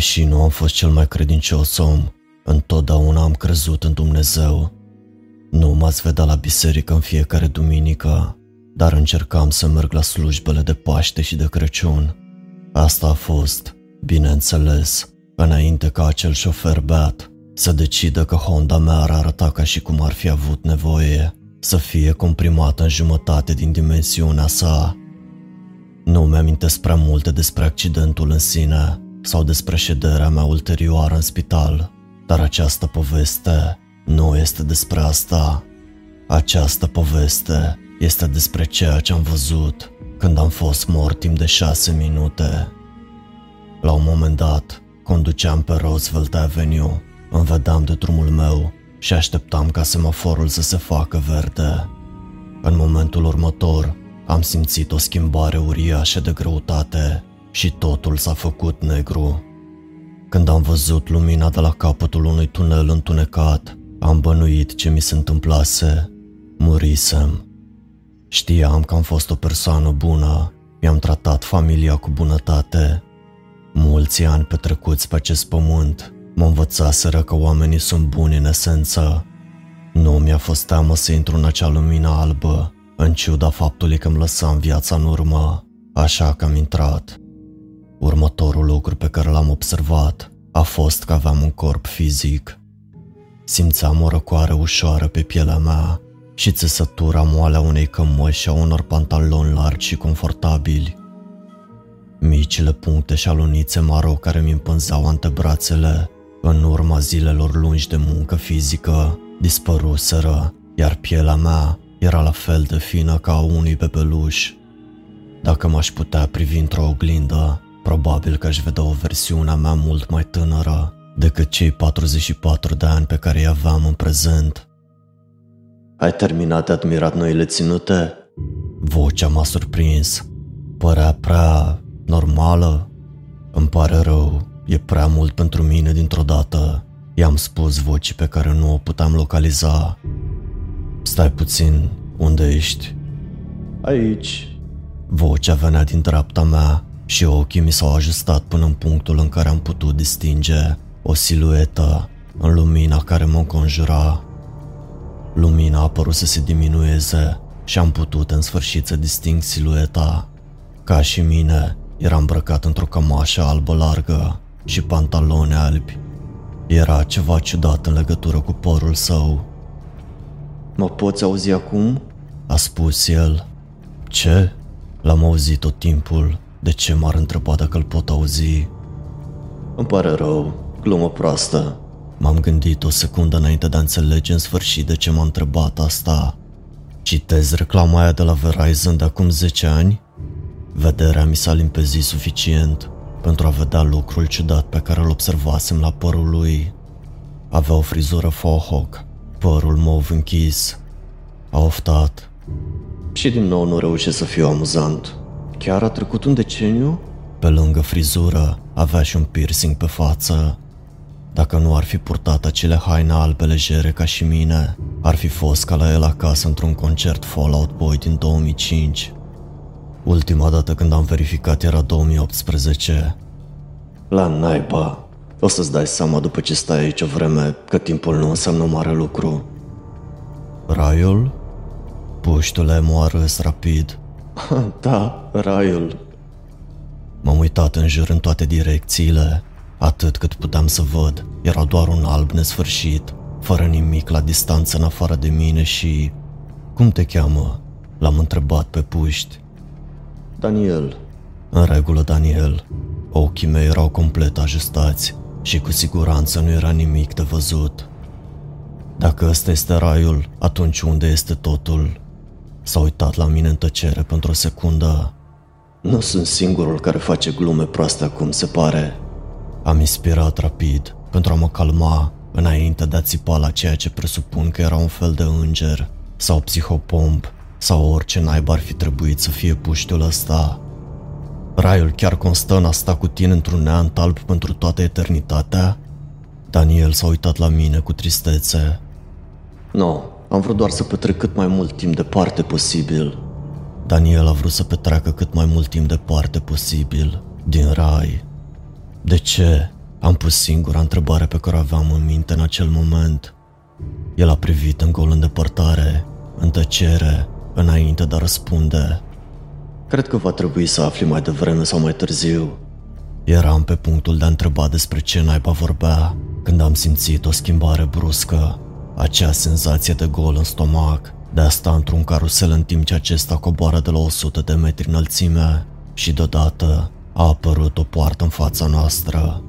Deși nu am fost cel mai credincios om, întotdeauna am crezut în Dumnezeu. Nu m-ați vedea la biserică în fiecare duminică, dar încercam să merg la slujbele de Paște și de Crăciun. Asta a fost, bineînțeles, înainte ca acel șofer beat să decidă că Honda mea ar arăta ca și cum ar fi avut nevoie să fie comprimată în jumătate din dimensiunea sa. Nu mi-amintesc prea multe despre accidentul în sine sau despre șederea mea ulterioară în spital, dar această poveste nu este despre asta. Această poveste este despre ceea ce am văzut când am fost mort timp de șase minute. La un moment dat, conduceam pe Roosevelt Avenue, îmi vedeam de drumul meu și așteptam ca semaforul să se facă verde. În momentul următor, am simțit o schimbare uriașă de greutate și totul s-a făcut negru. Când am văzut lumina de la capătul unui tunel întunecat, am bănuit ce mi se întâmplase. Murisem. Știam că am fost o persoană bună, mi-am tratat familia cu bunătate. Mulți ani petrecuți pe acest pământ mă învățaseră că oamenii sunt buni în esență. Nu mi-a fost teamă să intru în acea lumină albă, în ciuda faptului că îmi lăsam viața în urmă, așa că am intrat. Următorul lucru pe care l-am observat a fost că aveam un corp fizic. Simțeam o răcoare ușoară pe pielea mea și țesătura moale a unei cămăși și a unor pantaloni largi și confortabili. Micile puncte și alunițe maro care mi împânzau antebrațele în urma zilelor lungi de muncă fizică dispăruseră, iar pielea mea era la fel de fină ca a unui bebeluș. Dacă m-aș putea privi într-o oglindă, probabil că aș vedea o versiune a mea mult mai tânără decât cei 44 de ani pe care îi aveam în prezent. Ai terminat de admirat noile ținute? Vocea m-a surprins. Părea prea normală. Îmi pare rău, e prea mult pentru mine dintr-o dată. I-am spus vocii pe care nu o puteam localiza. Stai puțin, unde ești? Aici. Vocea venea din dreapta mea și ochii mi s-au ajustat până în punctul în care am putut distinge o siluetă în lumina care mă înconjura. Lumina a apărut să se diminueze și am putut în sfârșit să disting silueta. Ca și mine, era îmbrăcat într-o cămașă albă largă și pantaloni albi. Era ceva ciudat în legătură cu părul său. Mă poți auzi acum? A spus el. Ce? L-am auzit tot timpul. De ce m-ar întreba dacă îl pot auzi? Îmi pare rău, glumă proastă. M-am gândit o secundă înainte de a înțelege în sfârșit de ce m-a întrebat asta. Citez reclama aia de la Verizon de acum 10 ani? Vederea mi s-a limpezit suficient pentru a vedea lucrul ciudat pe care îl observasem la părul lui. Avea o frizură fohoc, părul mov închis. A oftat. Și din nou nu reușește să fiu amuzant. Chiar a trecut un deceniu? Pe lângă frizură, avea și un piercing pe față. Dacă nu ar fi purtat acele haine albe legere ca și mine, ar fi fost ca la el acasă într-un concert Fallout Boy din 2005. Ultima dată când am verificat era 2018. La naiba, o să-ți dai seama după ce stai aici o vreme că timpul nu înseamnă mare lucru. Raiul? Puștule, mă râs rapid. da, raiul. M-am uitat în jur în toate direcțiile, atât cât puteam să văd. Era doar un alb nesfârșit, fără nimic la distanță în afară de mine și... Cum te cheamă? L-am întrebat pe puști. Daniel. În regulă, Daniel. Ochii mei erau complet ajustați și cu siguranță nu era nimic de văzut. Dacă ăsta este raiul, atunci unde este totul? S-a uitat la mine în tăcere pentru o secundă. Nu sunt singurul care face glume proaste acum, se pare. Am inspirat rapid pentru a mă calma înainte de a țipa la ceea ce presupun că era un fel de înger sau psihopomp sau orice naiba ar fi trebuit să fie puștiul ăsta. Raiul chiar constă în asta cu tine într-un neant alb pentru toată eternitatea? Daniel s-a uitat la mine cu tristețe. Nu, am vrut doar să petrec cât mai mult timp departe posibil. Daniel a vrut să petreacă cât mai mult timp departe posibil, din rai. De ce? Am pus singura întrebare pe care o aveam în minte în acel moment. El a privit în gol în depărtare, în tăcere, înainte de a răspunde. Cred că va trebui să afli mai devreme sau mai târziu. Eram pe punctul de a întreba despre ce naiba vorbea, când am simțit o schimbare bruscă, acea senzație de gol în stomac, de a sta într-un carusel în timp ce acesta coboară de la 100 de metri înălțime și deodată a apărut o poartă în fața noastră.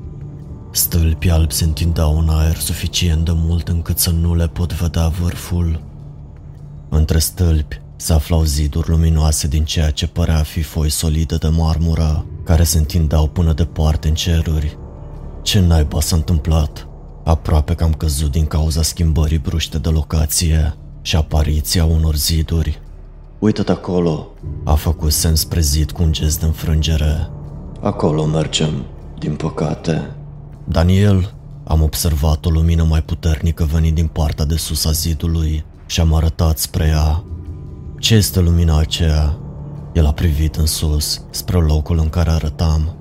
Stâlpi albi se întindeau în aer suficient de mult încât să nu le pot vedea vârful. Între stâlpi se aflau ziduri luminoase din ceea ce părea a fi foi solide de marmură, care se întindeau până departe în ceruri. Ce naiba s-a întâmplat? Aproape că am căzut din cauza schimbării bruște de locație și apariția unor ziduri. Uită-te acolo, a făcut semn spre zid cu un gest de înfrângere. Acolo mergem, din păcate. Daniel, am observat o lumină mai puternică venind din partea de sus a zidului și am arătat spre ea. Ce este lumina aceea? El a privit în sus, spre locul în care arătam.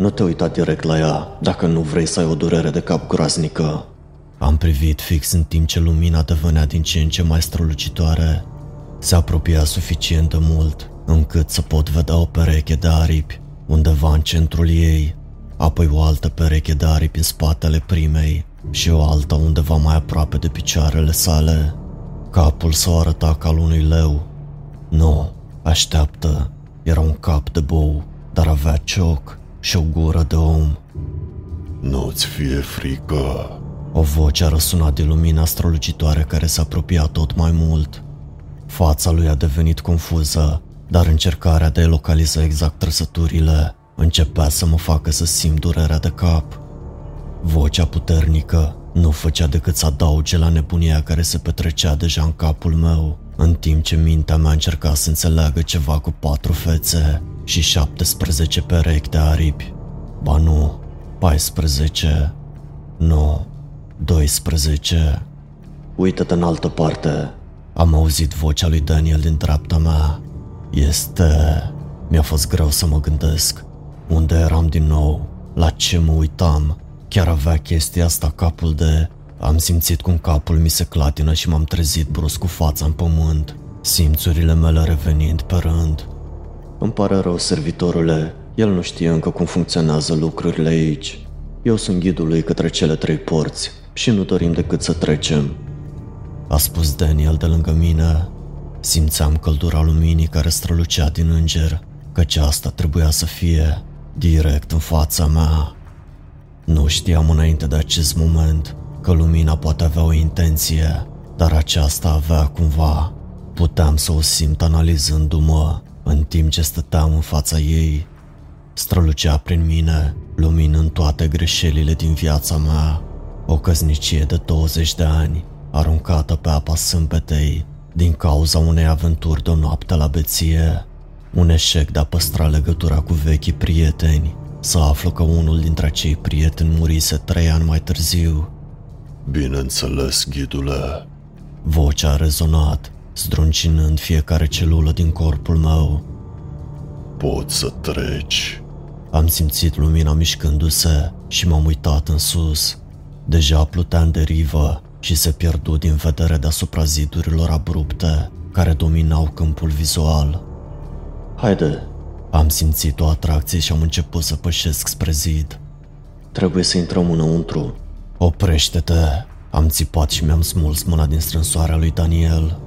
Nu te uita direct la ea, dacă nu vrei să ai o durere de cap groaznică. Am privit fix în timp ce lumina devenea din ce în ce mai strălucitoare. Se apropia suficient de mult, încât să pot vedea o pereche de aripi, undeva în centrul ei, apoi o altă pereche de aripi în spatele primei și o altă undeva mai aproape de picioarele sale. Capul său arăta ca al unui leu. Nu, așteaptă, era un cap de bou, dar avea cioc și o gură de om. Nu-ți fie frică. O voce a răsunat de lumina strălucitoare care se apropia tot mai mult. Fața lui a devenit confuză, dar încercarea de a localiza exact trăsăturile începea să mă facă să simt durerea de cap. Vocea puternică nu făcea decât să adauge la nebunia care se petrecea deja în capul meu, în timp ce mintea mea încerca să înțeleagă ceva cu patru fețe și 17 perechi de aripi. Ba nu, 14. Nu, 12. Uită-te în altă parte. Am auzit vocea lui Daniel din dreapta mea. Este... Mi-a fost greu să mă gândesc. Unde eram din nou? La ce mă uitam? Chiar avea chestia asta capul de... Am simțit cum capul mi se clatină și m-am trezit brusc cu fața în pământ, simțurile mele revenind pe rând. Îmi pare rău, servitorule, el nu știe încă cum funcționează lucrurile aici. Eu sunt ghidul lui către cele trei porți și nu dorim decât să trecem. A spus Daniel de lângă mine. Simțeam căldura luminii care strălucea din înger, căci asta trebuia să fie direct în fața mea. Nu știam înainte de acest moment că lumina poate avea o intenție, dar aceasta avea cumva. Puteam să o simt analizându-mă în timp ce stăteam în fața ei. Strălucea prin mine, luminând toate greșelile din viața mea. O căznicie de 20 de ani, aruncată pe apa sâmbetei, din cauza unei aventuri de o noapte la beție. Un eșec de a păstra legătura cu vechii prieteni, să aflu că unul dintre acei prieteni murise trei ani mai târziu. Bineînțeles, ghidule. Vocea a rezonat, zdruncinând fiecare celulă din corpul meu. Poți să treci. Am simțit lumina mișcându-se și m-am uitat în sus. Deja plutea în derivă și se pierdu din vedere deasupra zidurilor abrupte care dominau câmpul vizual. Haide, am simțit o atracție și am început să pășesc spre zid. Trebuie să intrăm înăuntru. Oprește-te! Am țipat și mi-am smuls mâna din strânsoarea lui Daniel.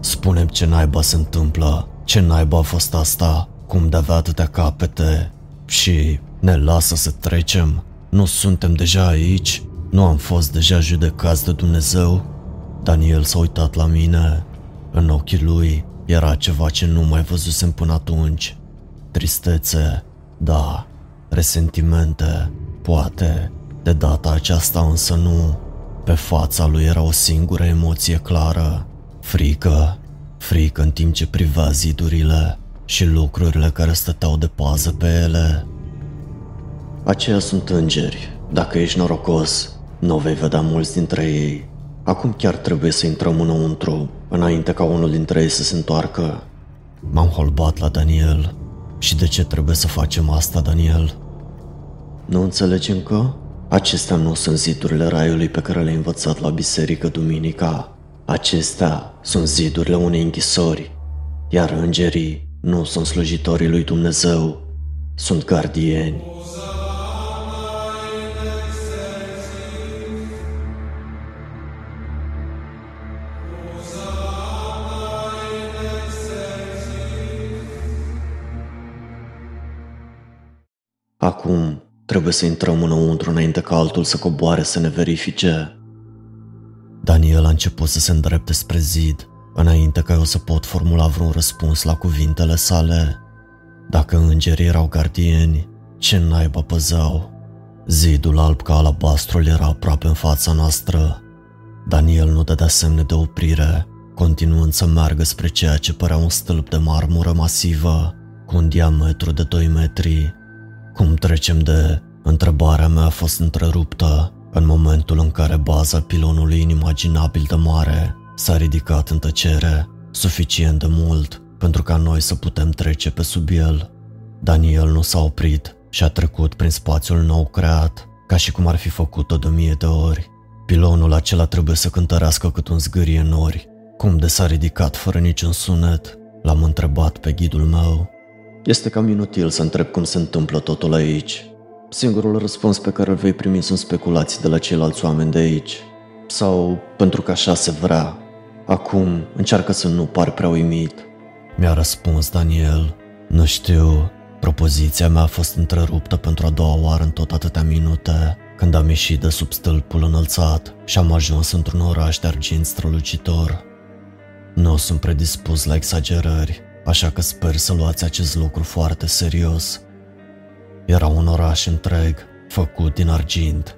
Spune ce naiba se întâmplă, ce naiba a fost asta, cum de avea atâtea capete și ne lasă să trecem. Nu suntem deja aici? Nu am fost deja judecați de Dumnezeu? Daniel s-a uitat la mine. În ochii lui era ceva ce nu mai văzusem până atunci. Tristețe, da, resentimente, poate, de data aceasta însă nu. Pe fața lui era o singură emoție clară, frică, frică în timp ce privea zidurile și lucrurile care stăteau de pază pe ele. Aceia sunt îngeri. Dacă ești norocos, nu vei vedea mulți dintre ei. Acum chiar trebuie să intrăm înăuntru, înainte ca unul dintre ei să se întoarcă. M-am holbat la Daniel. Și de ce trebuie să facem asta, Daniel? Nu înțelegi încă? Acestea nu sunt zidurile raiului pe care le-ai învățat la biserică duminica. Acestea sunt zidurile unei închisori, iar îngerii nu sunt slujitorii lui Dumnezeu, sunt gardieni. Acum trebuie să intrăm înăuntru înainte ca altul să coboare să ne verifice. Daniel a început să se îndrepte spre zid, înainte ca eu să pot formula vreun răspuns la cuvintele sale. Dacă îngerii erau gardieni, ce naiba păzeau? Zidul alb ca alabastrul era aproape în fața noastră. Daniel nu dădea semne de oprire, continuând să meargă spre ceea ce părea un stâlp de marmură masivă, cu un diametru de 2 metri. Cum trecem de... Întrebarea mea a fost întreruptă în momentul în care baza pilonului inimaginabil de mare s-a ridicat în tăcere, suficient de mult pentru ca noi să putem trece pe sub el. Daniel nu s-a oprit și a trecut prin spațiul nou creat, ca și cum ar fi făcut-o de mie de ori. Pilonul acela trebuie să cântărească cât un zgârie nori. Cum de s-a ridicat fără niciun sunet? L-am întrebat pe ghidul meu. Este cam inutil să întreb cum se întâmplă totul aici. Singurul răspuns pe care îl vei primi sunt speculații de la ceilalți oameni de aici. Sau pentru că așa se vrea. Acum încearcă să nu pari prea uimit. Mi-a răspuns Daniel. Nu știu, propoziția mea a fost întreruptă pentru a doua oară în tot atâtea minute, când am ieșit de sub stâlpul înălțat și am ajuns într-un oraș de argint strălucitor. Nu sunt predispus la exagerări, așa că sper să luați acest lucru foarte serios. Era un oraș întreg, făcut din argint,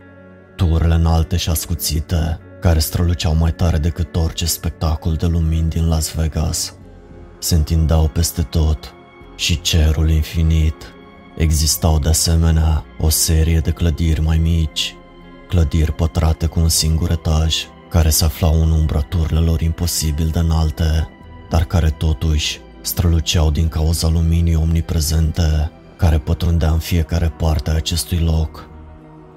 turile înalte și ascuțite, care străluceau mai tare decât orice spectacol de lumini din Las Vegas. Se întindeau peste tot și cerul infinit. Existau de asemenea o serie de clădiri mai mici, clădiri pătrate cu un singur etaj, care se aflau în umbra turlelor imposibil de înalte, dar care totuși străluceau din cauza luminii omniprezente care pătrundea în fiecare parte a acestui loc.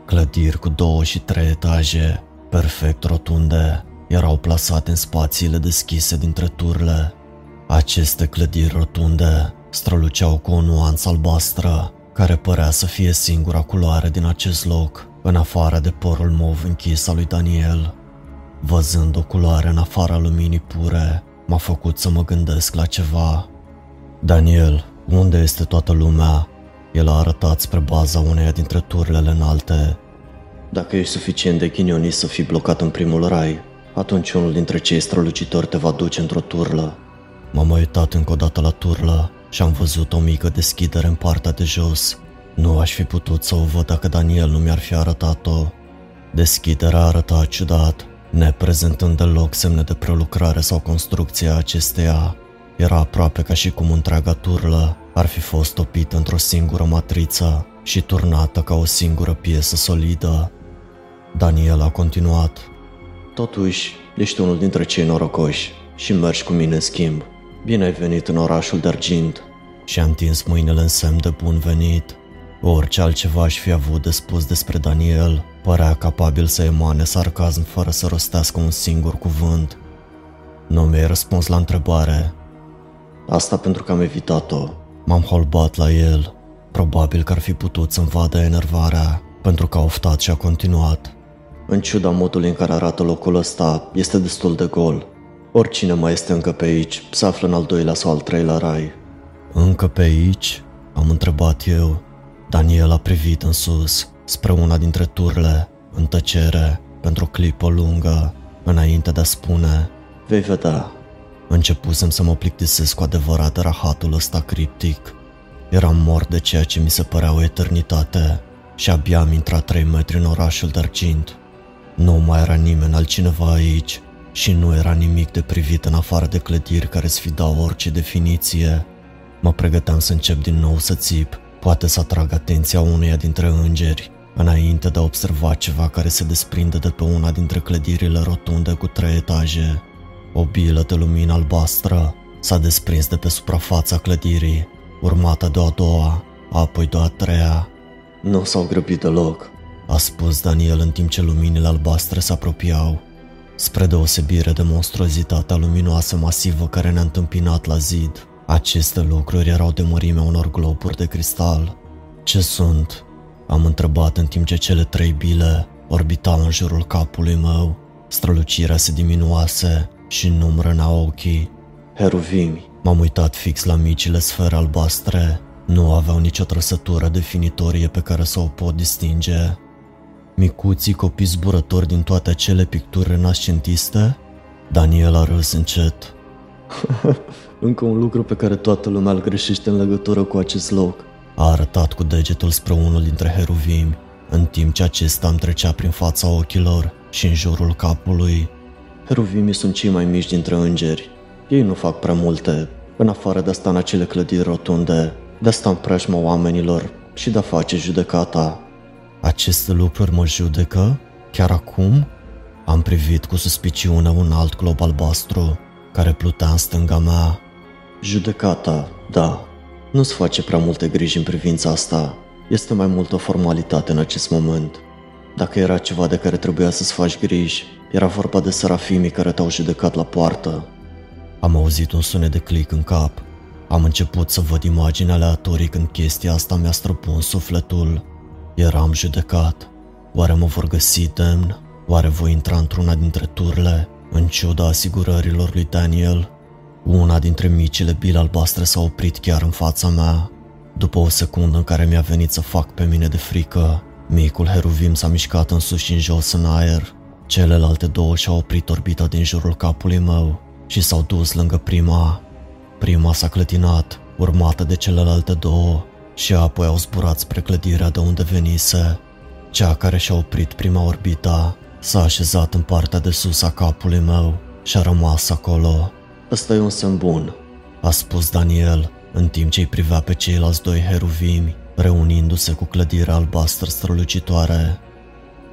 Clădiri cu două și trei etaje, perfect rotunde, erau plasate în spațiile deschise dintre turle. Aceste clădiri rotunde străluceau cu o nuanță albastră, care părea să fie singura culoare din acest loc, în afară de părul mov închis al lui Daniel. Văzând o culoare în afara luminii pure, m-a făcut să mă gândesc la ceva. Daniel, unde este toată lumea? El a arătat spre baza uneia dintre turlele înalte. Dacă ești suficient de ghinionist să fii blocat în primul rai, atunci unul dintre cei strălucitori te va duce într-o turlă. M-am uitat încă o dată la turlă și am văzut o mică deschidere în partea de jos. Nu aș fi putut să o văd dacă Daniel nu mi-ar fi arătat-o. Deschiderea arăta ciudat, neprezentând deloc semne de prelucrare sau construcție a acesteia. Era aproape ca și cum întreaga turlă ar fi fost topită într-o singură matriță și turnată ca o singură piesă solidă. Daniel a continuat. Totuși, ești unul dintre cei norocoși și mergi cu mine în schimb. Bine ai venit în orașul de argint. Și a întins mâinile în semn de bun venit. Orice altceva aș fi avut de spus despre Daniel, părea capabil să emane sarcasm fără să rostească un singur cuvânt. Nu mi-ai răspuns la întrebare. Asta pentru că am evitat-o, M-am holbat la el. Probabil că ar fi putut să-mi vadă enervarea, pentru că a oftat și a continuat. În ciuda modului în care arată locul ăsta, este destul de gol. Oricine mai este încă pe aici, se află în al doilea sau al treilea rai. Încă pe aici? Am întrebat eu. Daniel a privit în sus, spre una dintre turle, în tăcere, pentru o clipă lungă, înainte de a spune Vei vedea, Începusem să mă plictisesc cu adevărat rahatul ăsta criptic. Eram mort de ceea ce mi se părea o eternitate și abia am intrat trei metri în orașul de argint. Nu mai era nimeni altcineva aici și nu era nimic de privit în afară de clădiri care sfidau orice definiție. Mă pregăteam să încep din nou să țip, poate să atrag atenția uneia dintre îngeri, înainte de a observa ceva care se desprinde de pe una dintre clădirile rotunde cu trei etaje. O bilă de lumină albastră s-a desprins de pe suprafața clădirii, urmată de o a doua, apoi de o a treia. Nu s-au grăbit deloc. a spus Daniel în timp ce luminile albastre se apropiau. Spre deosebire de monstruozitatea luminoasă masivă care ne-a întâmpinat la zid, aceste lucruri erau de mărimea unor globuri de cristal. Ce sunt? Am întrebat în timp ce cele trei bile orbitau în jurul capului meu. Strălucirea se diminuase și nu-mi răna ochii. Heruvimi. M-am uitat fix la micile sfere albastre. Nu aveau nicio trăsătură definitorie pe care să o pot distinge. Micuții copii zburători din toate acele picturi renascentiste? Daniel a râs încet. Încă un lucru pe care toată lumea îl greșește în legătură cu acest loc. A arătat cu degetul spre unul dintre heruvimi, în timp ce acesta îmi trecea prin fața ochilor și în jurul capului. Heruvimii sunt cei mai mici dintre îngeri. Ei nu fac prea multe, în afară de a sta în acele clădiri rotunde, de a sta în preajma oamenilor și de a face judecata. Aceste lucruri mă judecă? Chiar acum? Am privit cu suspiciune un alt glob albastru care plutea în stânga mea. Judecata, da. Nu-ți face prea multe griji în privința asta. Este mai mult o formalitate în acest moment. Dacă era ceva de care trebuia să-ți faci griji, era vorba de serafimii care te-au judecat la poartă. Am auzit un sunet de click în cap. Am început să văd imagini aleatorii când chestia asta mi-a străpuns sufletul. Eram judecat. Oare mă vor găsi demn? Oare voi intra într-una dintre turle, în ciuda asigurărilor lui Daniel? Una dintre micile bile albastre s-a oprit chiar în fața mea. După o secundă în care mi-a venit să fac pe mine de frică, micul heruvim s-a mișcat în sus și în jos în aer. Celelalte două și-au oprit orbita din jurul capului meu și s-au dus lângă prima. Prima s-a clătinat, urmată de celelalte două, și apoi au zburat spre clădirea de unde venise. Cea care și-a oprit prima orbita s-a așezat în partea de sus a capului meu și a rămas acolo. Ăsta e un semn bun, a spus Daniel, în timp ce îi privea pe ceilalți doi heruvimi, reunindu-se cu clădirea albastră strălucitoare.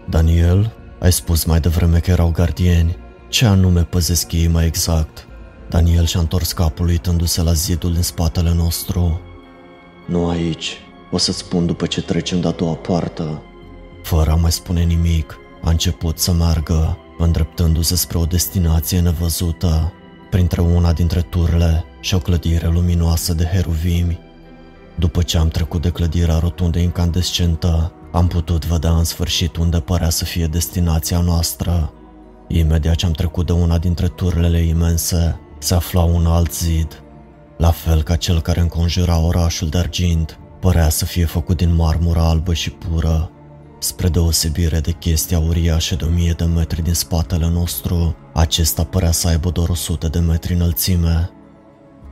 Daniel, ai spus mai devreme că erau gardieni. Ce anume păzesc ei mai exact? Daniel și-a întors capul uitându-se la zidul din spatele nostru. Nu aici. O să-ți spun după ce trecem de a doua poartă. Fără a mai spune nimic, a început să meargă, îndreptându-se spre o destinație nevăzută, printre una dintre turle și o clădire luminoasă de heruvimi. După ce am trecut de clădirea rotundă incandescentă, am putut vedea în sfârșit unde părea să fie destinația noastră. Imediat ce am trecut de una dintre turlele imense, se afla un alt zid, la fel ca cel care înconjura orașul de argint, părea să fie făcut din marmură albă și pură. Spre deosebire de chestia uriașă de 1000 de metri din spatele nostru, acesta părea să aibă doar 100 de metri înălțime.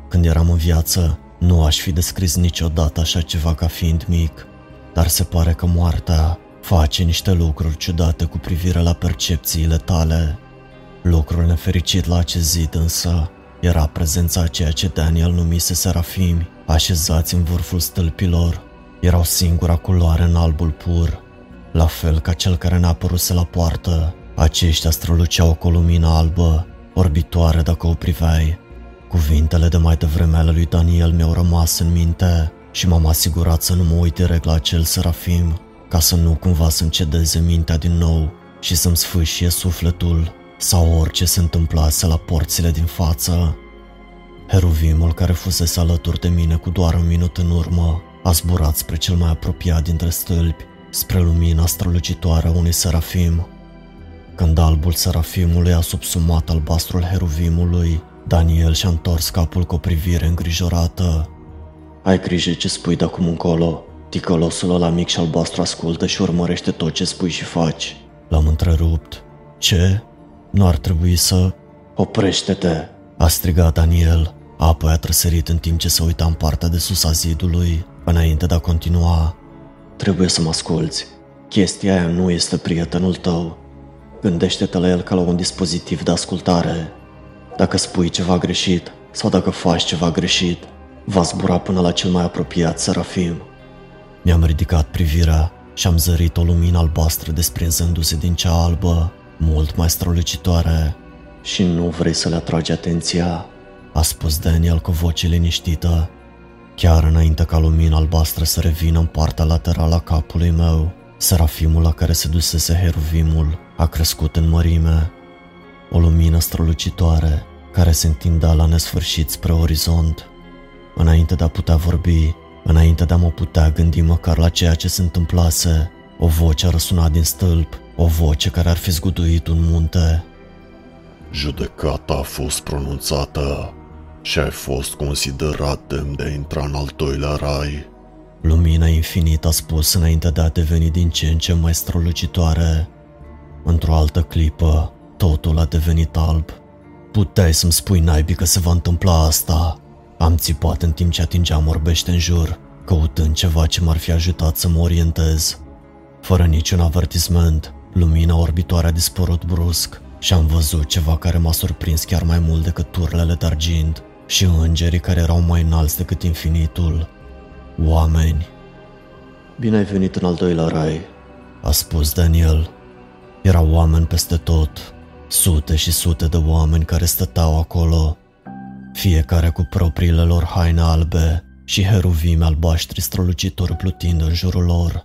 Când eram în viață, nu aș fi descris niciodată așa ceva ca fiind mic, dar se pare că moartea face niște lucruri ciudate cu privire la percepțiile tale. Lucrul nefericit la acest zid însă era prezența a ceea ce Daniel numise serafimi, așezați în vârful stâlpilor. Erau singura culoare în albul pur, la fel ca cel care ne-a apăruse la poartă. Aceștia străluceau cu o lumină albă, orbitoare dacă o priveai. Cuvintele de mai devreme ale lui Daniel mi-au rămas în minte și m-am asigurat să nu mă uit direct la acel serafim, ca să nu cumva să-mi cedeze mintea din nou și să-mi sfâșie sufletul sau orice se întâmplase la porțile din față. Heruvimul care fusese alături de mine cu doar un minut în urmă a zburat spre cel mai apropiat dintre stâlpi, spre lumina strălucitoare a unui serafim. Când albul serafimului a subsumat albastrul heruvimului, Daniel și-a întors capul cu o privire îngrijorată. Ai grijă ce spui de acum încolo. Ticălosul ăla mic și albastru ascultă și urmărește tot ce spui și faci. L-am întrerupt. Ce? Nu ar trebui să... Oprește-te! A strigat Daniel, apoi a trăsărit în timp ce se uita în partea de sus a zidului, înainte de a continua. Trebuie să mă asculți. Chestia aia nu este prietenul tău. Gândește-te la el ca la un dispozitiv de ascultare. Dacă spui ceva greșit sau dacă faci ceva greșit, va zbura până la cel mai apropiat serafim. Mi-am ridicat privirea și am zărit o lumină albastră desprinzându-se din cea albă mult mai strălucitoare. Și nu vrei să le atragi atenția? A spus Daniel cu voce liniștită, chiar înainte ca lumina albastră să revină în partea laterală a capului meu. Serafimul la care se dusese heruvimul a crescut în mărime. O lumină strălucitoare care se întindea la nesfârșit spre orizont. Înainte de a putea vorbi, înainte de a mă putea gândi măcar la ceea ce se întâmplase, o voce a răsunat din stâlp, o voce care ar fi zguduit un munte. Judecata a fost pronunțată și ai fost considerat demn de a intra în al doilea rai. Lumina infinită a spus înainte de a deveni din ce în ce mai strălucitoare. Într-o altă clipă, totul a devenit alb. Puteai să-mi spui naibii că se va întâmpla asta. Am țipat în timp ce atingeam orbește în jur, căutând ceva ce m-ar fi ajutat să mă orientez. Fără niciun avertisment, lumina orbitoare a dispărut brusc și am văzut ceva care m-a surprins chiar mai mult decât turlele de argint și îngerii care erau mai înalți decât infinitul. Oameni. Bine ai venit în al doilea rai, a spus Daniel. Erau oameni peste tot, sute și sute de oameni care stăteau acolo, fiecare cu propriile lor haine albe și heruvime albaștri strălucitori plutind în jurul lor.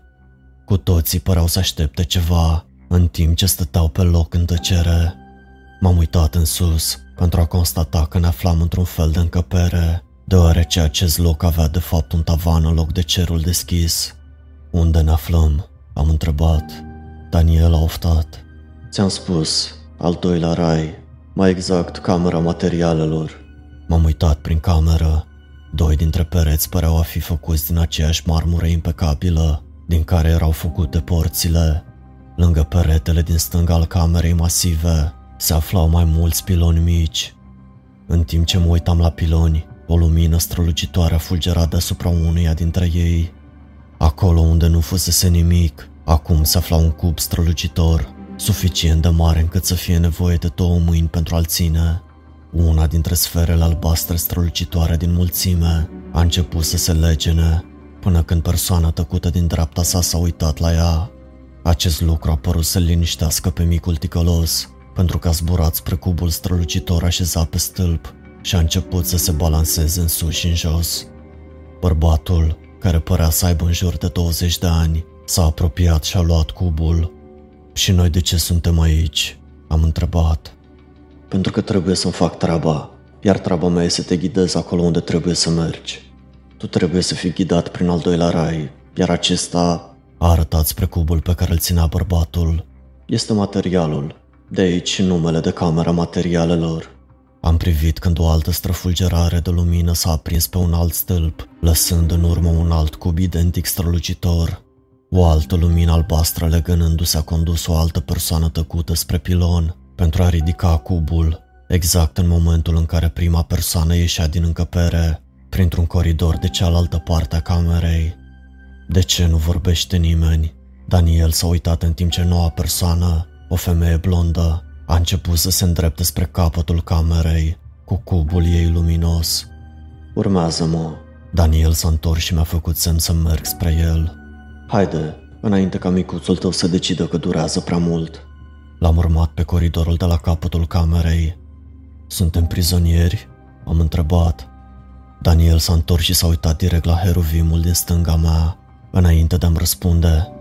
Cu toții păreau să aștepte ceva, în timp ce stăteau pe loc în tăcere. M-am uitat în sus pentru a constata că ne aflam într-un fel de încăpere, deoarece acest loc avea de fapt un tavan în loc de cerul deschis. Unde ne aflăm? Am întrebat. Daniel a oftat. Ți-am spus, al doilea rai, mai exact camera materialelor. M-am uitat prin cameră. Doi dintre pereți păreau a fi făcuți din aceeași marmură impecabilă, din care erau făcute porțile. Lângă peretele din stânga al camerei masive se aflau mai mulți piloni mici. În timp ce mă uitam la piloni, o lumină strălucitoare fulgera deasupra unuia dintre ei. Acolo unde nu fusese nimic, acum se afla un cub strălucitor, suficient de mare încât să fie nevoie de două mâini pentru a-l ține. Una dintre sferele albastre strălucitoare din mulțime a început să se legene, până când persoana tăcută din dreapta sa s-a uitat la ea. Acest lucru a părut să liniștească pe micul ticălos, pentru că a zburat spre cubul strălucitor așezat pe stâlp și a început să se balanceze în sus și în jos. Bărbatul, care părea să aibă în jur de 20 de ani, s-a apropiat și a luat cubul. Și noi de ce suntem aici? Am întrebat. Pentru că trebuie să-mi fac treaba, iar treaba mea e să te ghidez acolo unde trebuie să mergi. Tu trebuie să fii ghidat prin al doilea rai, iar acesta a arătat spre cubul pe care îl ținea bărbatul. Este materialul. De aici numele de camera materialelor. Am privit când o altă străfulgerare de lumină s-a aprins pe un alt stâlp, lăsând în urmă un alt cub identic strălucitor. O altă lumină albastră legănându-se a condus o altă persoană tăcută spre pilon pentru a ridica cubul, exact în momentul în care prima persoană ieșea din încăpere, printr-un coridor de cealaltă parte a camerei. De ce nu vorbește nimeni? Daniel s-a uitat în timp ce noua persoană, o femeie blondă, a început să se îndrepte spre capătul camerei, cu cubul ei luminos. Urmează-mă. Daniel s-a întors și mi-a făcut semn să merg spre el. Haide, înainte ca micuțul tău să decidă că durează prea mult. L-am urmat pe coridorul de la capătul camerei. Suntem prizonieri? Am întrebat. Daniel s-a întors și s-a uitat direct la heruvimul din stânga mea, înainte de a-mi răspunde.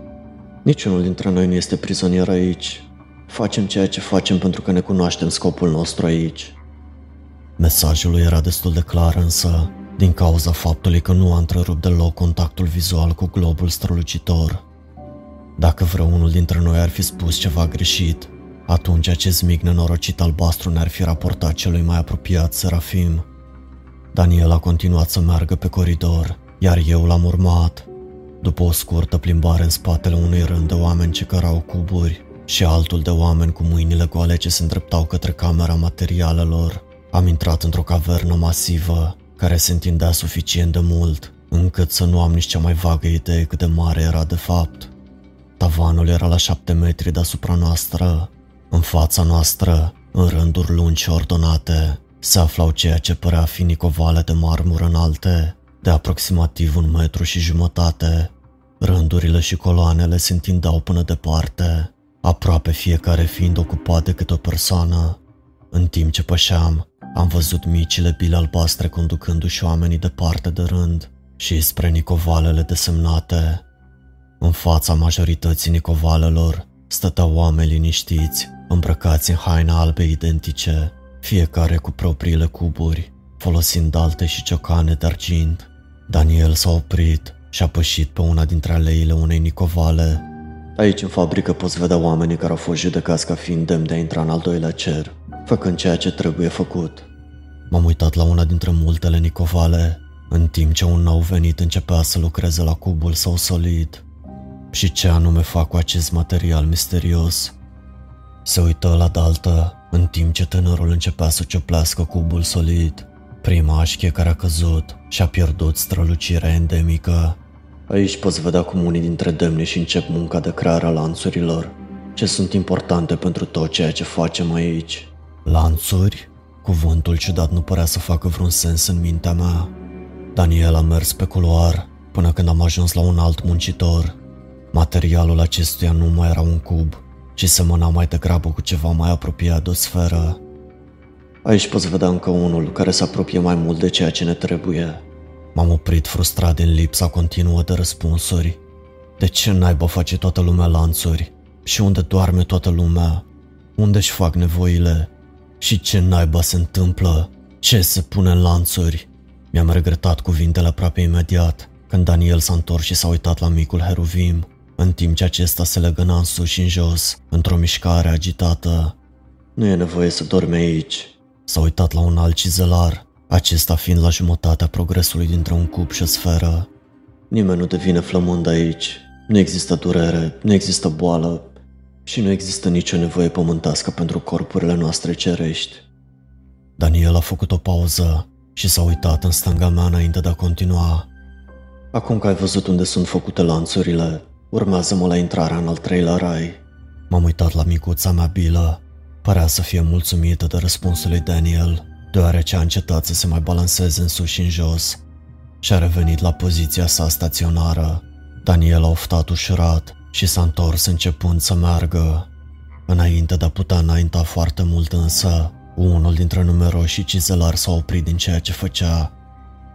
Niciunul dintre noi nu este prizonier aici. Facem ceea ce facem pentru că ne cunoaștem scopul nostru aici. Mesajul lui era destul de clar însă, din cauza faptului că nu a întrerupt deloc contactul vizual cu globul strălucitor. Dacă vreunul dintre noi ar fi spus ceva greșit, atunci acest mic nenorocit albastru ne-ar fi raportat celui mai apropiat Serafim. Daniel a continuat să meargă pe coridor, iar eu l-am urmat. După o scurtă plimbare în spatele unui rând de oameni ce cărau cuburi și altul de oameni cu mâinile goale ce se îndreptau către camera materialelor, am intrat într-o cavernă masivă care se întindea suficient de mult încât să nu am nici cea mai vagă idee cât de mare era de fapt. Tavanul era la șapte metri deasupra noastră. În fața noastră, în rânduri lungi și ordonate, se aflau ceea ce părea a fi nicovale de marmură înalte, de aproximativ un metru și jumătate. Rândurile și coloanele se întindeau până departe, aproape fiecare fiind ocupat de câte o persoană. În timp ce pășeam, am văzut micile bile albastre conducându-și oamenii departe de rând și spre nicovalele desemnate. În fața majorității nicovalelor stăteau oameni liniștiți, îmbrăcați în haine albe identice, fiecare cu propriile cuburi, folosind alte și ciocane de argint. Daniel s-a oprit și a pășit pe una dintre aleile unei nicovale. Aici în fabrică poți vedea oamenii care au fost judecați ca fiind demn de a intra în al doilea cer, făcând ceea ce trebuie făcut. M-am uitat la una dintre multele nicovale, în timp ce un nou venit începea să lucreze la cubul său solid. Și ce anume fac cu acest material misterios? Se uită la daltă, în timp ce tânărul începea să cioplească cubul solid. Prima așchie care a căzut și a pierdut strălucirea endemică. Aici poți vedea cum unii dintre demni și încep munca de creare a lanțurilor, ce sunt importante pentru tot ceea ce facem aici. Lanțuri? Cuvântul ciudat nu părea să facă vreun sens în mintea mea. Daniel a mers pe culoar până când am ajuns la un alt muncitor. Materialul acestuia nu mai era un cub, ci semăna mai degrabă cu ceva mai apropiat de o sferă. Aici poți vedea încă unul care se apropie mai mult de ceea ce ne trebuie. M-am oprit frustrat din lipsa continuă de răspunsuri. De ce naiba face toată lumea lanțuri? Și unde doarme toată lumea? Unde își fac nevoile? Și ce naiba se întâmplă? Ce se pune în lanțuri? Mi-am regretat cuvintele aproape imediat, când Daniel s-a întors și s-a uitat la micul Heruvim, în timp ce acesta se legăna în sus și în jos, într-o mișcare agitată. Nu e nevoie să dormi aici. S-a uitat la un alt cizelar, acesta fiind la jumătatea progresului dintre un cub și o sferă. Nimeni nu devine flămând aici. Nu există durere, nu există boală și nu există nicio nevoie pământească pentru corpurile noastre cerești. Daniel a făcut o pauză și s-a uitat în stânga mea înainte de a continua. Acum că ai văzut unde sunt făcute lanțurile, urmează-mă la intrarea în al treilea rai. M-am uitat la micuța mea bilă. Părea să fie mulțumită de răspunsul lui Daniel, deoarece a încetat să se mai balanceze în sus și în jos și a revenit la poziția sa staționară. Daniel a oftat ușurat și s-a întors începând să meargă. Înainte de a putea înainta foarte mult însă, unul dintre numeroșii cizelari s-a oprit din ceea ce făcea.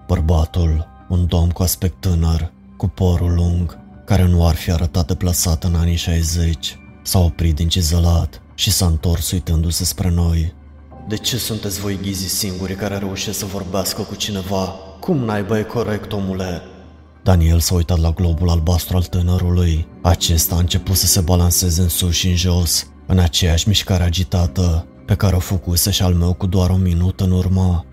Bărbatul, un domn cu aspect tânăr, cu porul lung, care nu ar fi arătat deplasat în anii 60, s-a oprit din cizelat și s-a întors uitându-se spre noi. De ce sunteți voi ghizi singuri care reușesc să vorbească cu cineva? Cum naiba e corect, omule? Daniel s-a uitat la globul albastru al tânărului. Acesta a început să se balanceze în sus și în jos, în aceeași mișcare agitată, pe care o făcuse și al meu cu doar un minut în urmă.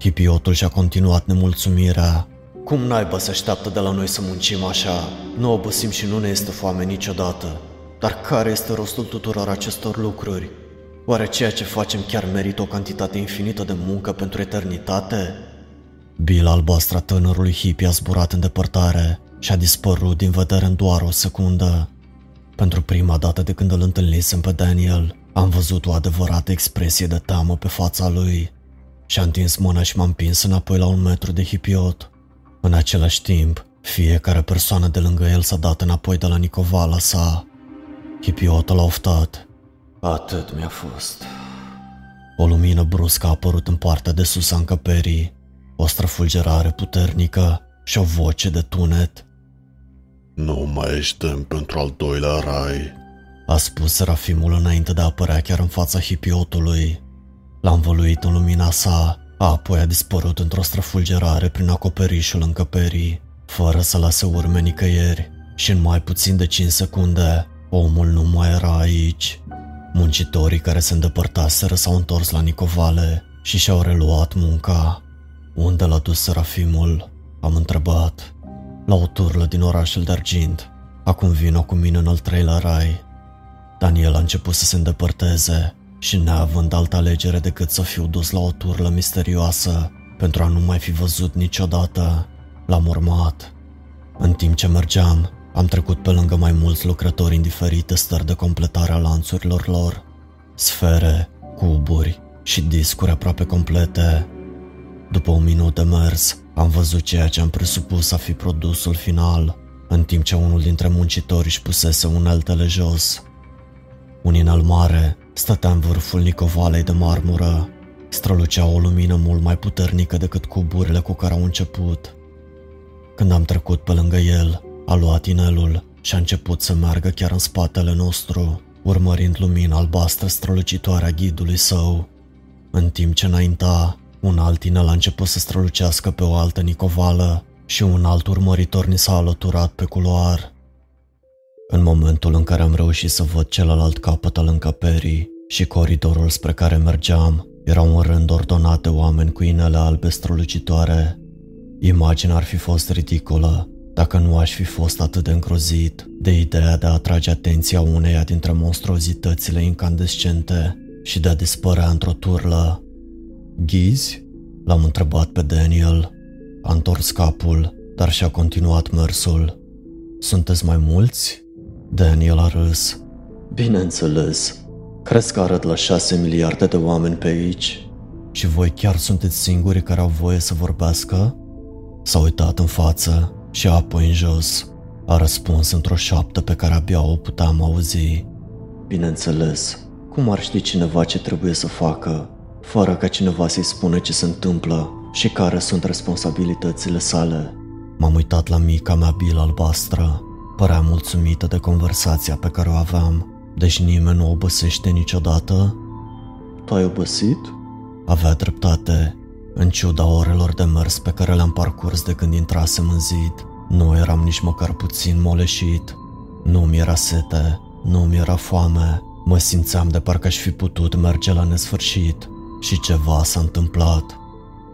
Hipiotul și-a continuat nemulțumirea. Cum naiba se așteaptă de la noi să muncim așa? Nu obosim și nu ne este foame niciodată. Dar care este rostul tuturor acestor lucruri? Oare ceea ce facem chiar merită o cantitate infinită de muncă pentru eternitate? Bila albastră tânărului hippie a zburat în depărtare și a dispărut din vedere în doar o secundă. Pentru prima dată de când îl întâlnisem pe Daniel, am văzut o adevărată expresie de teamă pe fața lui și a întins mâna și m-am împins înapoi la un metru de hipiot. În același timp, fiecare persoană de lângă el s-a dat înapoi de la Nicovala sa. Hipiotul a oftat. Atât mi-a fost. O lumină bruscă a apărut în partea de sus a încăperii, o străfulgerare puternică și o voce de tunet. Nu mai ești pentru al doilea rai, a spus Serafimul înainte de a apărea chiar în fața hipiotului. L-a învăluit în lumina sa, apoi a dispărut într-o străfulgerare prin acoperișul încăperii, fără să lase urme nicăieri, și în mai puțin de 5 secunde, omul nu mai era aici. Muncitorii care se îndepărtaseră s-au întors la Nicovale și și-au reluat munca. Unde l-a dus Serafimul? Am întrebat. La o turlă din orașul de argint. Acum vină cu mine în al treilea rai. Daniel a început să se îndepărteze și neavând altă alegere decât să fiu dus la o turlă misterioasă pentru a nu mai fi văzut niciodată, l-am urmat. În timp ce mergeam, am trecut pe lângă mai mulți lucrători în diferite stări de completare a lanțurilor lor, sfere, cuburi și discuri aproape complete. După un minut de mers, am văzut ceea ce am presupus a fi produsul final, în timp ce unul dintre muncitori își pusese uneltele jos. Un inel mare stătea în vârful nicovalei de marmură. Strălucea o lumină mult mai puternică decât cuburile cu care au început. Când am trecut pe lângă el, a luat inelul și a început să meargă chiar în spatele nostru, urmărind lumina albastră strălucitoare a ghidului său. În timp ce înainta, un alt inel a început să strălucească pe o altă nicovală și un alt urmăritor ni s-a alăturat pe culoar. În momentul în care am reușit să văd celălalt capăt al încăperii și coridorul spre care mergeam, era un rând ordonat de oameni cu inele albe strălucitoare. Imaginea ar fi fost ridicolă dacă nu aș fi fost atât de îngrozit de ideea de a atrage atenția uneia dintre monstruozitățile incandescente și de a dispărea într-o turlă. Ghizi? L-am întrebat pe Daniel. A întors capul, dar și-a continuat mersul. Sunteți mai mulți? Daniel a râs. Bineînțeles. Crezi că arăt la șase miliarde de oameni pe aici? Și voi chiar sunteți singurii care au voie să vorbească? S-a uitat în față și apoi în jos. A răspuns într-o șoaptă pe care abia o puteam auzi. Bineînțeles, cum ar ști cineva ce trebuie să facă, fără ca cineva să-i spună ce se întâmplă și care sunt responsabilitățile sale? M-am uitat la mica mea bilă albastră. Părea mulțumită de conversația pe care o aveam, deci nimeni nu obosește niciodată. Tu ai obosit? Avea dreptate. În ciuda orelor de mers pe care le-am parcurs de când intrasem în zid, nu eram nici măcar puțin moleșit. Nu mi era sete, nu mi era foame, mă simțeam de parcă aș fi putut merge la nesfârșit și ceva s-a întâmplat.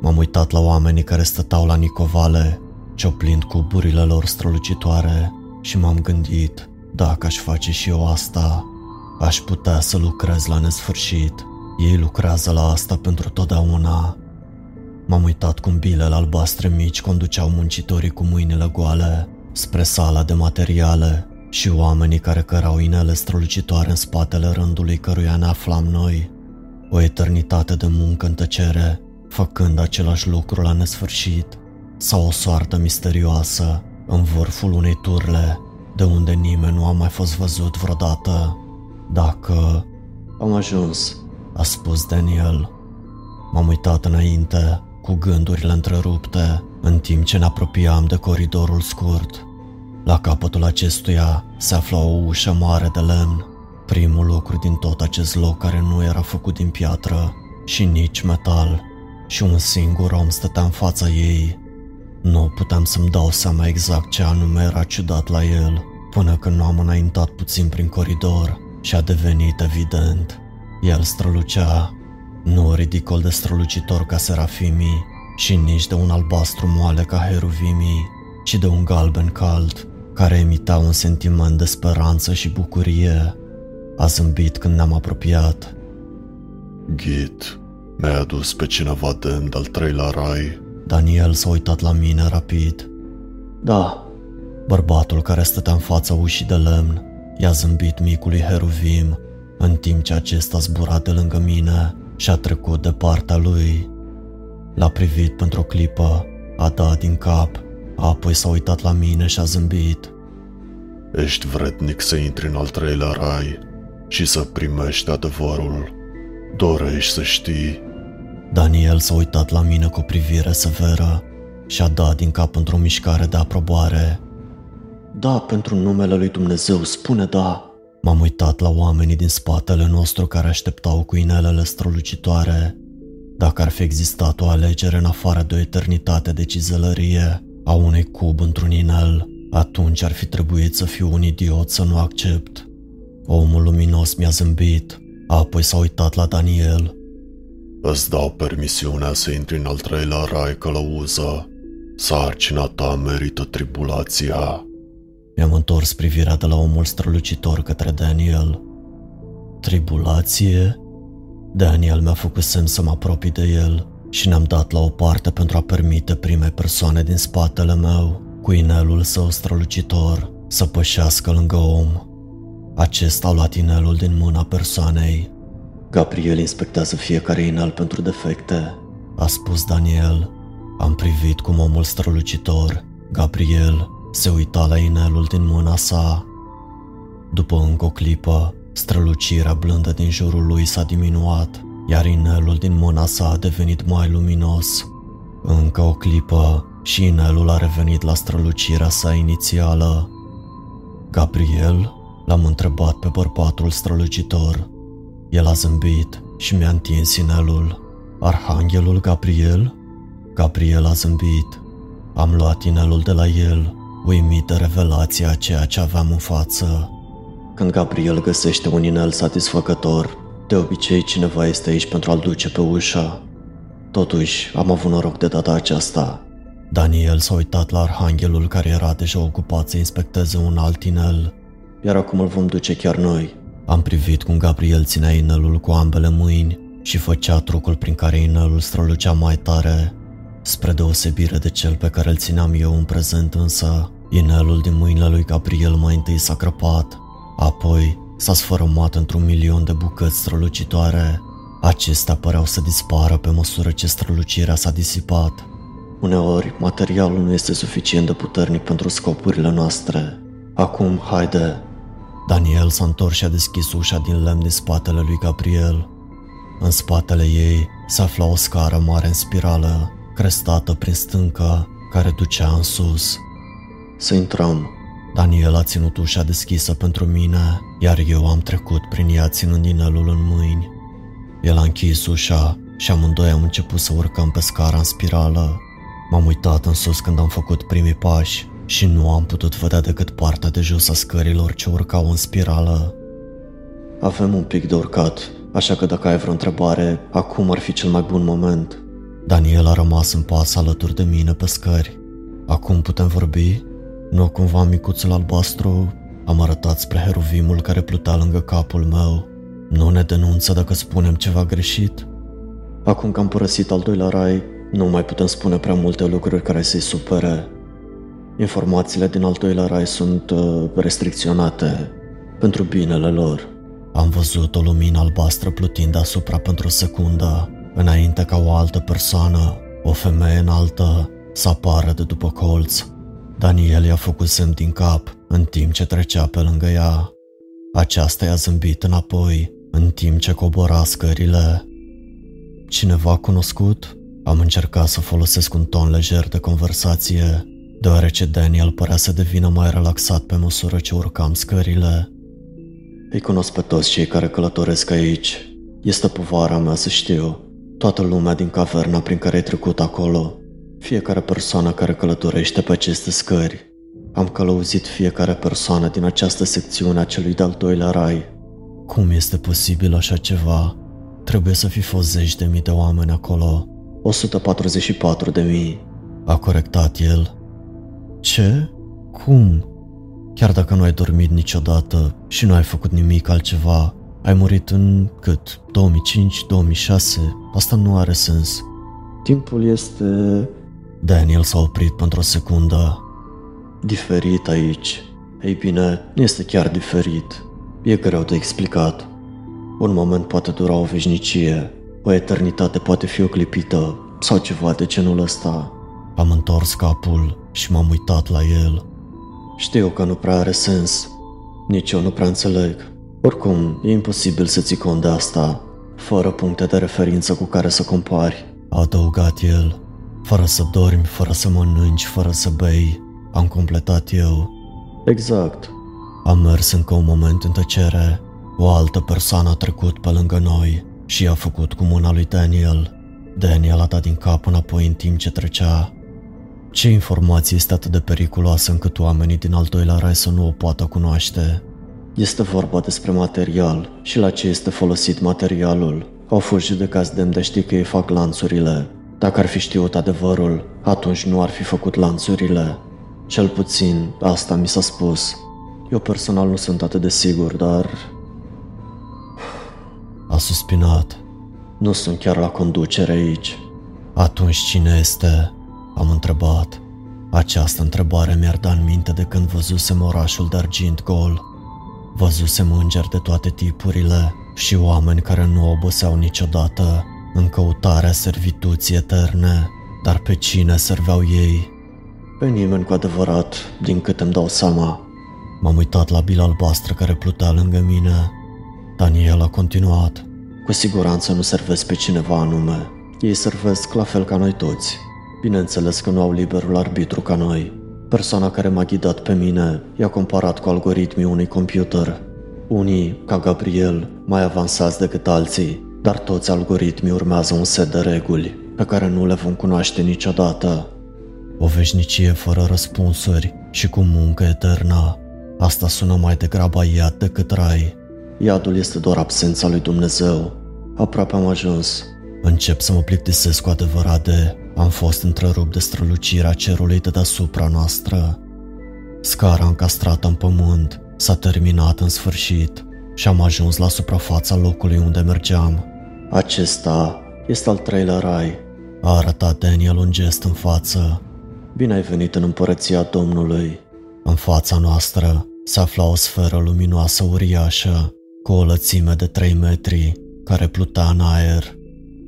M-am uitat la oamenii care stăteau la Nicovale, cioplind cuburile lor strălucitoare și m-am gândit, dacă aș face și eu asta, aș putea să lucrez la nesfârșit. Ei lucrează la asta pentru totdeauna M-am uitat cum bilele albastre mici conduceau muncitorii cu mâinile goale spre sala de materiale și oamenii care cărau inele strălucitoare în spatele rândului căruia ne aflam noi. O eternitate de muncă în tăcere, făcând același lucru la nesfârșit, sau o soartă misterioasă în vârful unei turle de unde nimeni nu a mai fost văzut vreodată. Dacă am ajuns, a spus Daniel. M-am uitat înainte cu gândurile întrerupte, în timp ce ne apropiam de coridorul scurt. La capătul acestuia se afla o ușă mare de lemn, primul lucru din tot acest loc care nu era făcut din piatră și nici metal, și un singur om stătea în fața ei. Nu puteam să-mi dau seama exact ce anume era ciudat la el, până când nu am înaintat puțin prin coridor și a devenit evident. El strălucea nu ridicol de strălucitor ca serafimii și nici de un albastru moale ca heruvimii, ci de un galben cald care emita un sentiment de speranță și bucurie. A zâmbit când ne-am apropiat. Git, mi-ai adus pe cineva demn de-al treilea rai? Daniel s-a uitat la mine rapid. Da. Bărbatul care stătea în fața ușii de lemn i-a zâmbit micului Heruvim, în timp ce acesta zbura de lângă mine și a trecut de partea lui. L-a privit pentru o clipă, a dat din cap, apoi s-a uitat la mine și a zâmbit. Ești vrednic să intri în al treilea rai și să primești adevărul. Dorești să știi? Daniel s-a uitat la mine cu o privire severă și a dat din cap într-o mișcare de aprobare. Da, pentru numele lui Dumnezeu, spune da. M-am uitat la oamenii din spatele nostru care așteptau cu inelele strălucitoare. Dacă ar fi existat o alegere în afară de o eternitate de cizelărie a unui cub într-un inel, atunci ar fi trebuit să fiu un idiot să nu accept. Omul luminos mi-a zâmbit, apoi s-a uitat la Daniel. Îți dau permisiunea să intri în al treilea rai călăuză. Sarcina ta merită tribulația. Mi-am întors privirea de la omul strălucitor către Daniel. Tribulație? Daniel mi-a făcut semn să mă apropii de el și ne-am dat la o parte pentru a permite primei persoane din spatele meu, cu inelul său strălucitor, să pășească lângă om. Acesta a luat inelul din mâna persoanei. Gabriel inspectează fiecare inel pentru defecte, a spus Daniel. Am privit cum omul strălucitor, Gabriel, se uita la inelul din mâna sa. După încă o clipă, strălucirea blândă din jurul lui s-a diminuat, iar inelul din mâna sa a devenit mai luminos. Încă o clipă și inelul a revenit la strălucirea sa inițială. Gabriel? L-am întrebat pe bărbatul strălucitor. El a zâmbit și mi-a întins inelul. Arhanghelul Gabriel? Gabriel a zâmbit. Am luat inelul de la el, uimit de revelația a ceea ce aveam în față. Când Gabriel găsește un inel satisfăcător, de obicei cineva este aici pentru a-l duce pe ușa. Totuși, am avut noroc de data aceasta. Daniel s-a uitat la arhanghelul care era deja ocupat să inspecteze un alt inel, iar acum îl vom duce chiar noi. Am privit cum Gabriel ținea inelul cu ambele mâini și făcea trucul prin care inelul strălucea mai tare. Spre deosebire de cel pe care îl țineam eu în prezent însă, inelul din mâinile lui Gabriel mai întâi s-a crăpat, apoi s-a sfărâmat într-un milion de bucăți strălucitoare. Acestea păreau să dispară pe măsură ce strălucirea s-a disipat. Uneori, materialul nu este suficient de puternic pentru scopurile noastre. Acum, haide! Daniel s-a întors și a deschis ușa din lemn din spatele lui Gabriel. În spatele ei se afla o scară mare în spirală, crestată prin stâncă, care ducea în sus. Să intrăm. Daniel a ținut ușa deschisă pentru mine, iar eu am trecut prin ea ținând inelul în mâini. El a închis ușa și amândoi am început să urcăm pe scara în spirală. M-am uitat în sus când am făcut primii pași și nu am putut vedea decât partea de jos a scărilor ce urcau în spirală. Avem un pic de urcat, așa că dacă ai vreo întrebare, acum ar fi cel mai bun moment. Daniel a rămas în pas alături de mine pe scări. Acum putem vorbi? Nu cumva micuțul albastru? Am arătat spre heruvimul care plutea lângă capul meu. Nu ne denunță dacă spunem ceva greșit? Acum că am părăsit al doilea rai, nu mai putem spune prea multe lucruri care să-i supere. Informațiile din al doilea rai sunt uh, restricționate pentru binele lor. Am văzut o lumină albastră plutind asupra pentru o secundă, înainte ca o altă persoană, o femeie înaltă, să apară de după colț. Daniel i-a făcut semn din cap în timp ce trecea pe lângă ea. Aceasta i-a zâmbit înapoi în timp ce cobora scările. Cineva cunoscut? Am încercat să folosesc un ton lejer de conversație, deoarece Daniel părea să devină mai relaxat pe măsură ce urcam scările. Îi cunosc pe toți cei care călătoresc aici. Este povara mea să știu. Toată lumea din caverna prin care ai trecut acolo. Fiecare persoană care călătorește pe aceste scări. Am călăuzit fiecare persoană din această secțiune a celui de-al doilea rai. Cum este posibil așa ceva? Trebuie să fi fost zeci de mii de oameni acolo. 144 de mii. A corectat el. Ce? Cum? Chiar dacă nu ai dormit niciodată și nu ai făcut nimic altceva, ai murit în cât? 2005-2006? Asta nu are sens. Timpul este... Daniel s-a oprit pentru o secundă. Diferit aici. Ei bine, nu este chiar diferit. E greu de explicat. Un moment poate dura o veșnicie, o eternitate poate fi oclipită sau ceva de genul ăsta. Am întors capul și m-am uitat la el. Știu că nu prea are sens. Nici eu nu prea înțeleg. Oricum, e imposibil să ții cont de asta, fără puncte de referință cu care să compari. A adăugat el. Fără să dormi, fără să mănânci, fără să bei, am completat eu. Exact. Am mers încă un moment în tăcere. O altă persoană a trecut pe lângă noi și a făcut cu mâna lui Daniel. Daniel a dat din cap înapoi în timp ce trecea. Ce informație este atât de periculoasă încât oamenii din al doilea rai să nu o poată cunoaște? Este vorba despre material și la ce este folosit materialul. Au fost judecați demn de ști că ei fac lanțurile. Dacă ar fi știut adevărul, atunci nu ar fi făcut lanțurile. Cel puțin, asta mi s-a spus. Eu personal nu sunt atât de sigur, dar... A suspinat. Nu sunt chiar la conducere aici. Atunci cine este? Am întrebat. Această întrebare mi-ar da în minte de când văzusem orașul de argint gol. Văzusem îngeri de toate tipurile și oameni care nu oboseau niciodată în căutarea servituții eterne, dar pe cine serveau ei? Pe nimeni cu adevărat, din cât îmi dau seama. M-am uitat la bila albastră care plutea lângă mine. Daniel a continuat. Cu siguranță nu servesc pe cineva anume. Ei servesc la fel ca noi toți. Bineînțeles că nu au liberul arbitru ca noi. Persoana care m-a ghidat pe mine i-a comparat cu algoritmii unui computer. Unii, ca Gabriel, mai avansați decât alții, dar toți algoritmii urmează un set de reguli pe care nu le vom cunoaște niciodată. O veșnicie fără răspunsuri și cu muncă eternă. Asta sună mai degrabă iad decât rai. Iadul este doar absența lui Dumnezeu. Aproape am ajuns. Încep să mă plictisesc cu adevărat de am fost întrerupt de strălucirea cerului de deasupra noastră. Scara încastrată în pământ s-a terminat în sfârșit și am ajuns la suprafața locului unde mergeam. Acesta este al treilea rai, a arătat Daniel un gest în față. Bine ai venit în împărăția Domnului. În fața noastră se afla o sferă luminoasă uriașă, cu o lățime de 3 metri, care plutea în aer.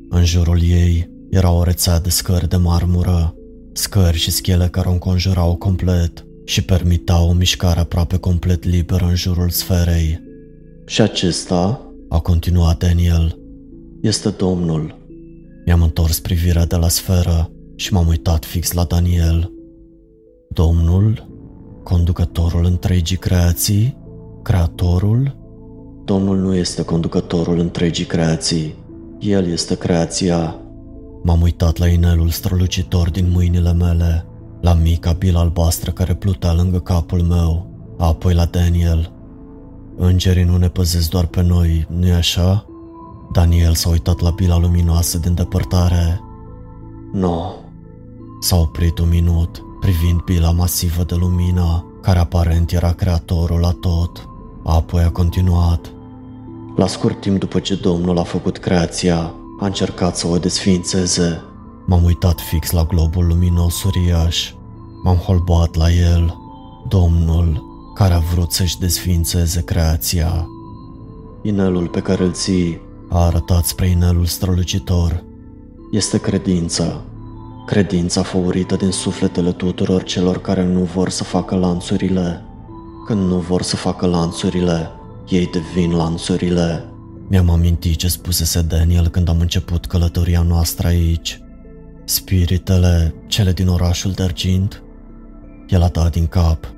În jurul ei era o rețea de scări de marmură, scări și schele care o înconjurau complet și permitau o mișcare aproape complet liberă în jurul sferei. Și acesta, a continuat Daniel, este Domnul. Mi-am întors privirea de la sferă și m-am uitat fix la Daniel. Domnul? Conducătorul întregii creații? Creatorul? Domnul nu este conducătorul întregii creații. El este creația. M-am uitat la inelul strălucitor din mâinile mele, la mica bilă albastră care plutea lângă capul meu, apoi la Daniel. Îngerii nu ne păzesc doar pe noi, nu-i așa? Daniel s-a uitat la bila luminoasă din depărtare. Nu. No. S-a oprit un minut, privind bila masivă de lumină, care aparent era creatorul la tot. Apoi a continuat. La scurt timp după ce Domnul a făcut creația, a încercat să o desfințeze. M-am uitat fix la globul luminos uriaș. M-am holbat la el. Domnul, care a vrut să-și desfințeze creația. Inelul pe care îl ții a arătat spre inelul strălucitor. Este credința. Credința făurită din sufletele tuturor celor care nu vor să facă lanțurile. Când nu vor să facă lanțurile, ei devin lanțurile. Mi-am amintit ce spusese Daniel când am început călătoria noastră aici. Spiritele, cele din orașul de argint? El a dat din cap.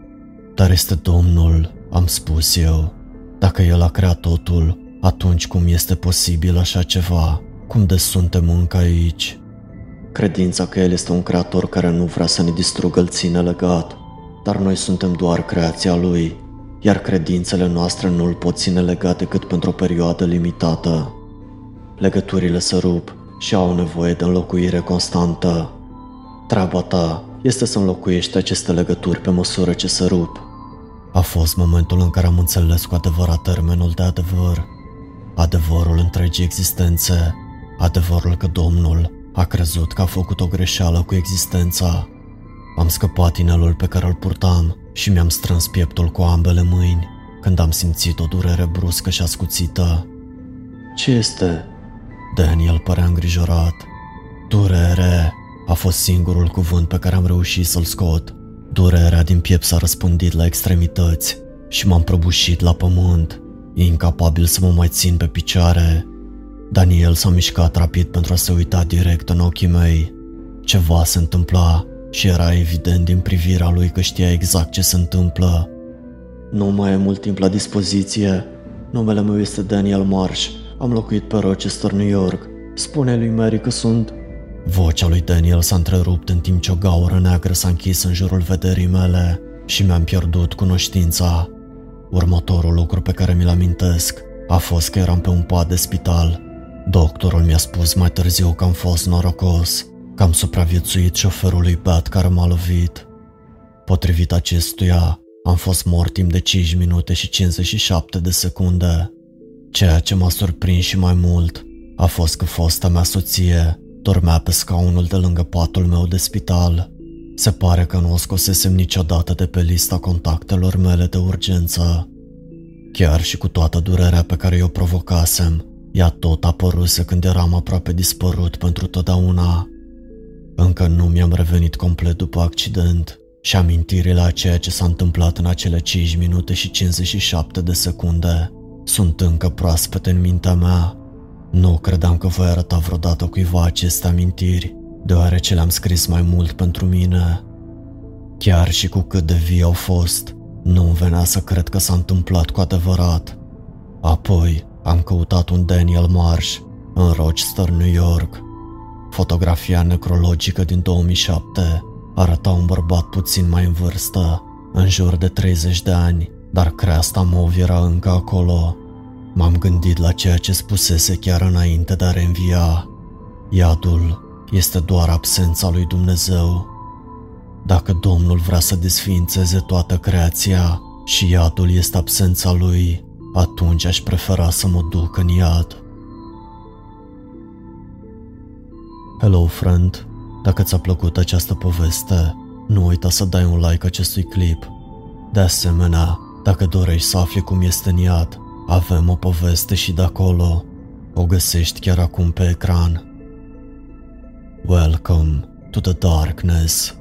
Dar este Domnul, am spus eu. Dacă El a creat totul, atunci cum este posibil așa ceva? Cum de suntem încă aici? Credința că El este un creator care nu vrea să ne distrugă îl ține legat, dar noi suntem doar creația Lui, iar credințele noastre nu îl pot ține legat decât pentru o perioadă limitată. Legăturile se rup și au nevoie de înlocuire constantă. Treaba ta este să înlocuiești aceste legături pe măsură ce se rup. A fost momentul în care am înțeles cu adevărat termenul de adevăr adevărul întregii existențe, adevărul că Domnul a crezut că a făcut o greșeală cu existența. Am scăpat inelul pe care îl purtam și mi-am strâns pieptul cu ambele mâini când am simțit o durere bruscă și ascuțită. Ce este? Daniel părea îngrijorat. Durere a fost singurul cuvânt pe care am reușit să-l scot. Durerea din piept s-a răspândit la extremități și m-am prăbușit la pământ. Incapabil să mă mai țin pe picioare, Daniel s-a mișcat rapid pentru a se uita direct în ochii mei. Ceva se întâmpla și era evident din privirea lui că știa exact ce se întâmplă. Nu mai e mult timp la dispoziție. Numele meu este Daniel Marsh. Am locuit pe Rochester, New York. Spune lui Mary că sunt... Vocea lui Daniel s-a întrerupt în timp ce o gaură neagră s-a închis în jurul vederii mele și mi-am pierdut cunoștința. Următorul lucru pe care mi-l amintesc a fost că eram pe un pat de spital. Doctorul mi-a spus mai târziu că am fost norocos, că am supraviețuit șoferului Pat care m-a lovit. Potrivit acestuia, am fost mort timp de 5 minute și 57 de secunde. Ceea ce m-a surprins și mai mult a fost că fosta mea soție dormea pe scaunul de lângă patul meu de spital. Se pare că nu o scosesem niciodată de pe lista contactelor mele de urgență. Chiar și cu toată durerea pe care o provocasem, ea tot apăruse când eram aproape dispărut pentru totdeauna. Încă nu mi-am revenit complet după accident și amintirile a ceea ce s-a întâmplat în acele 5 minute și 57 de secunde sunt încă proaspete în mintea mea. Nu credeam că voi arăta vreodată cuiva aceste amintiri, deoarece le-am scris mai mult pentru mine. Chiar și cu cât de vii au fost, nu-mi venea să cred că s-a întâmplat cu adevărat. Apoi am căutat un Daniel Marsh în Rochester, New York. Fotografia necrologică din 2007 arăta un bărbat puțin mai în vârstă, în jur de 30 de ani, dar creasta mov era încă acolo. M-am gândit la ceea ce spusese chiar înainte de a reînvia. Iadul este doar absența lui Dumnezeu. Dacă Domnul vrea să desființeze toată creația și iadul este absența lui, atunci aș prefera să mă duc în iad. Hello, friend! Dacă ți-a plăcut această poveste, nu uita să dai un like acestui clip. De asemenea, dacă dorești să afli cum este în iad, avem o poveste și de acolo. O găsești chiar acum pe ecran. Welcome to the darkness.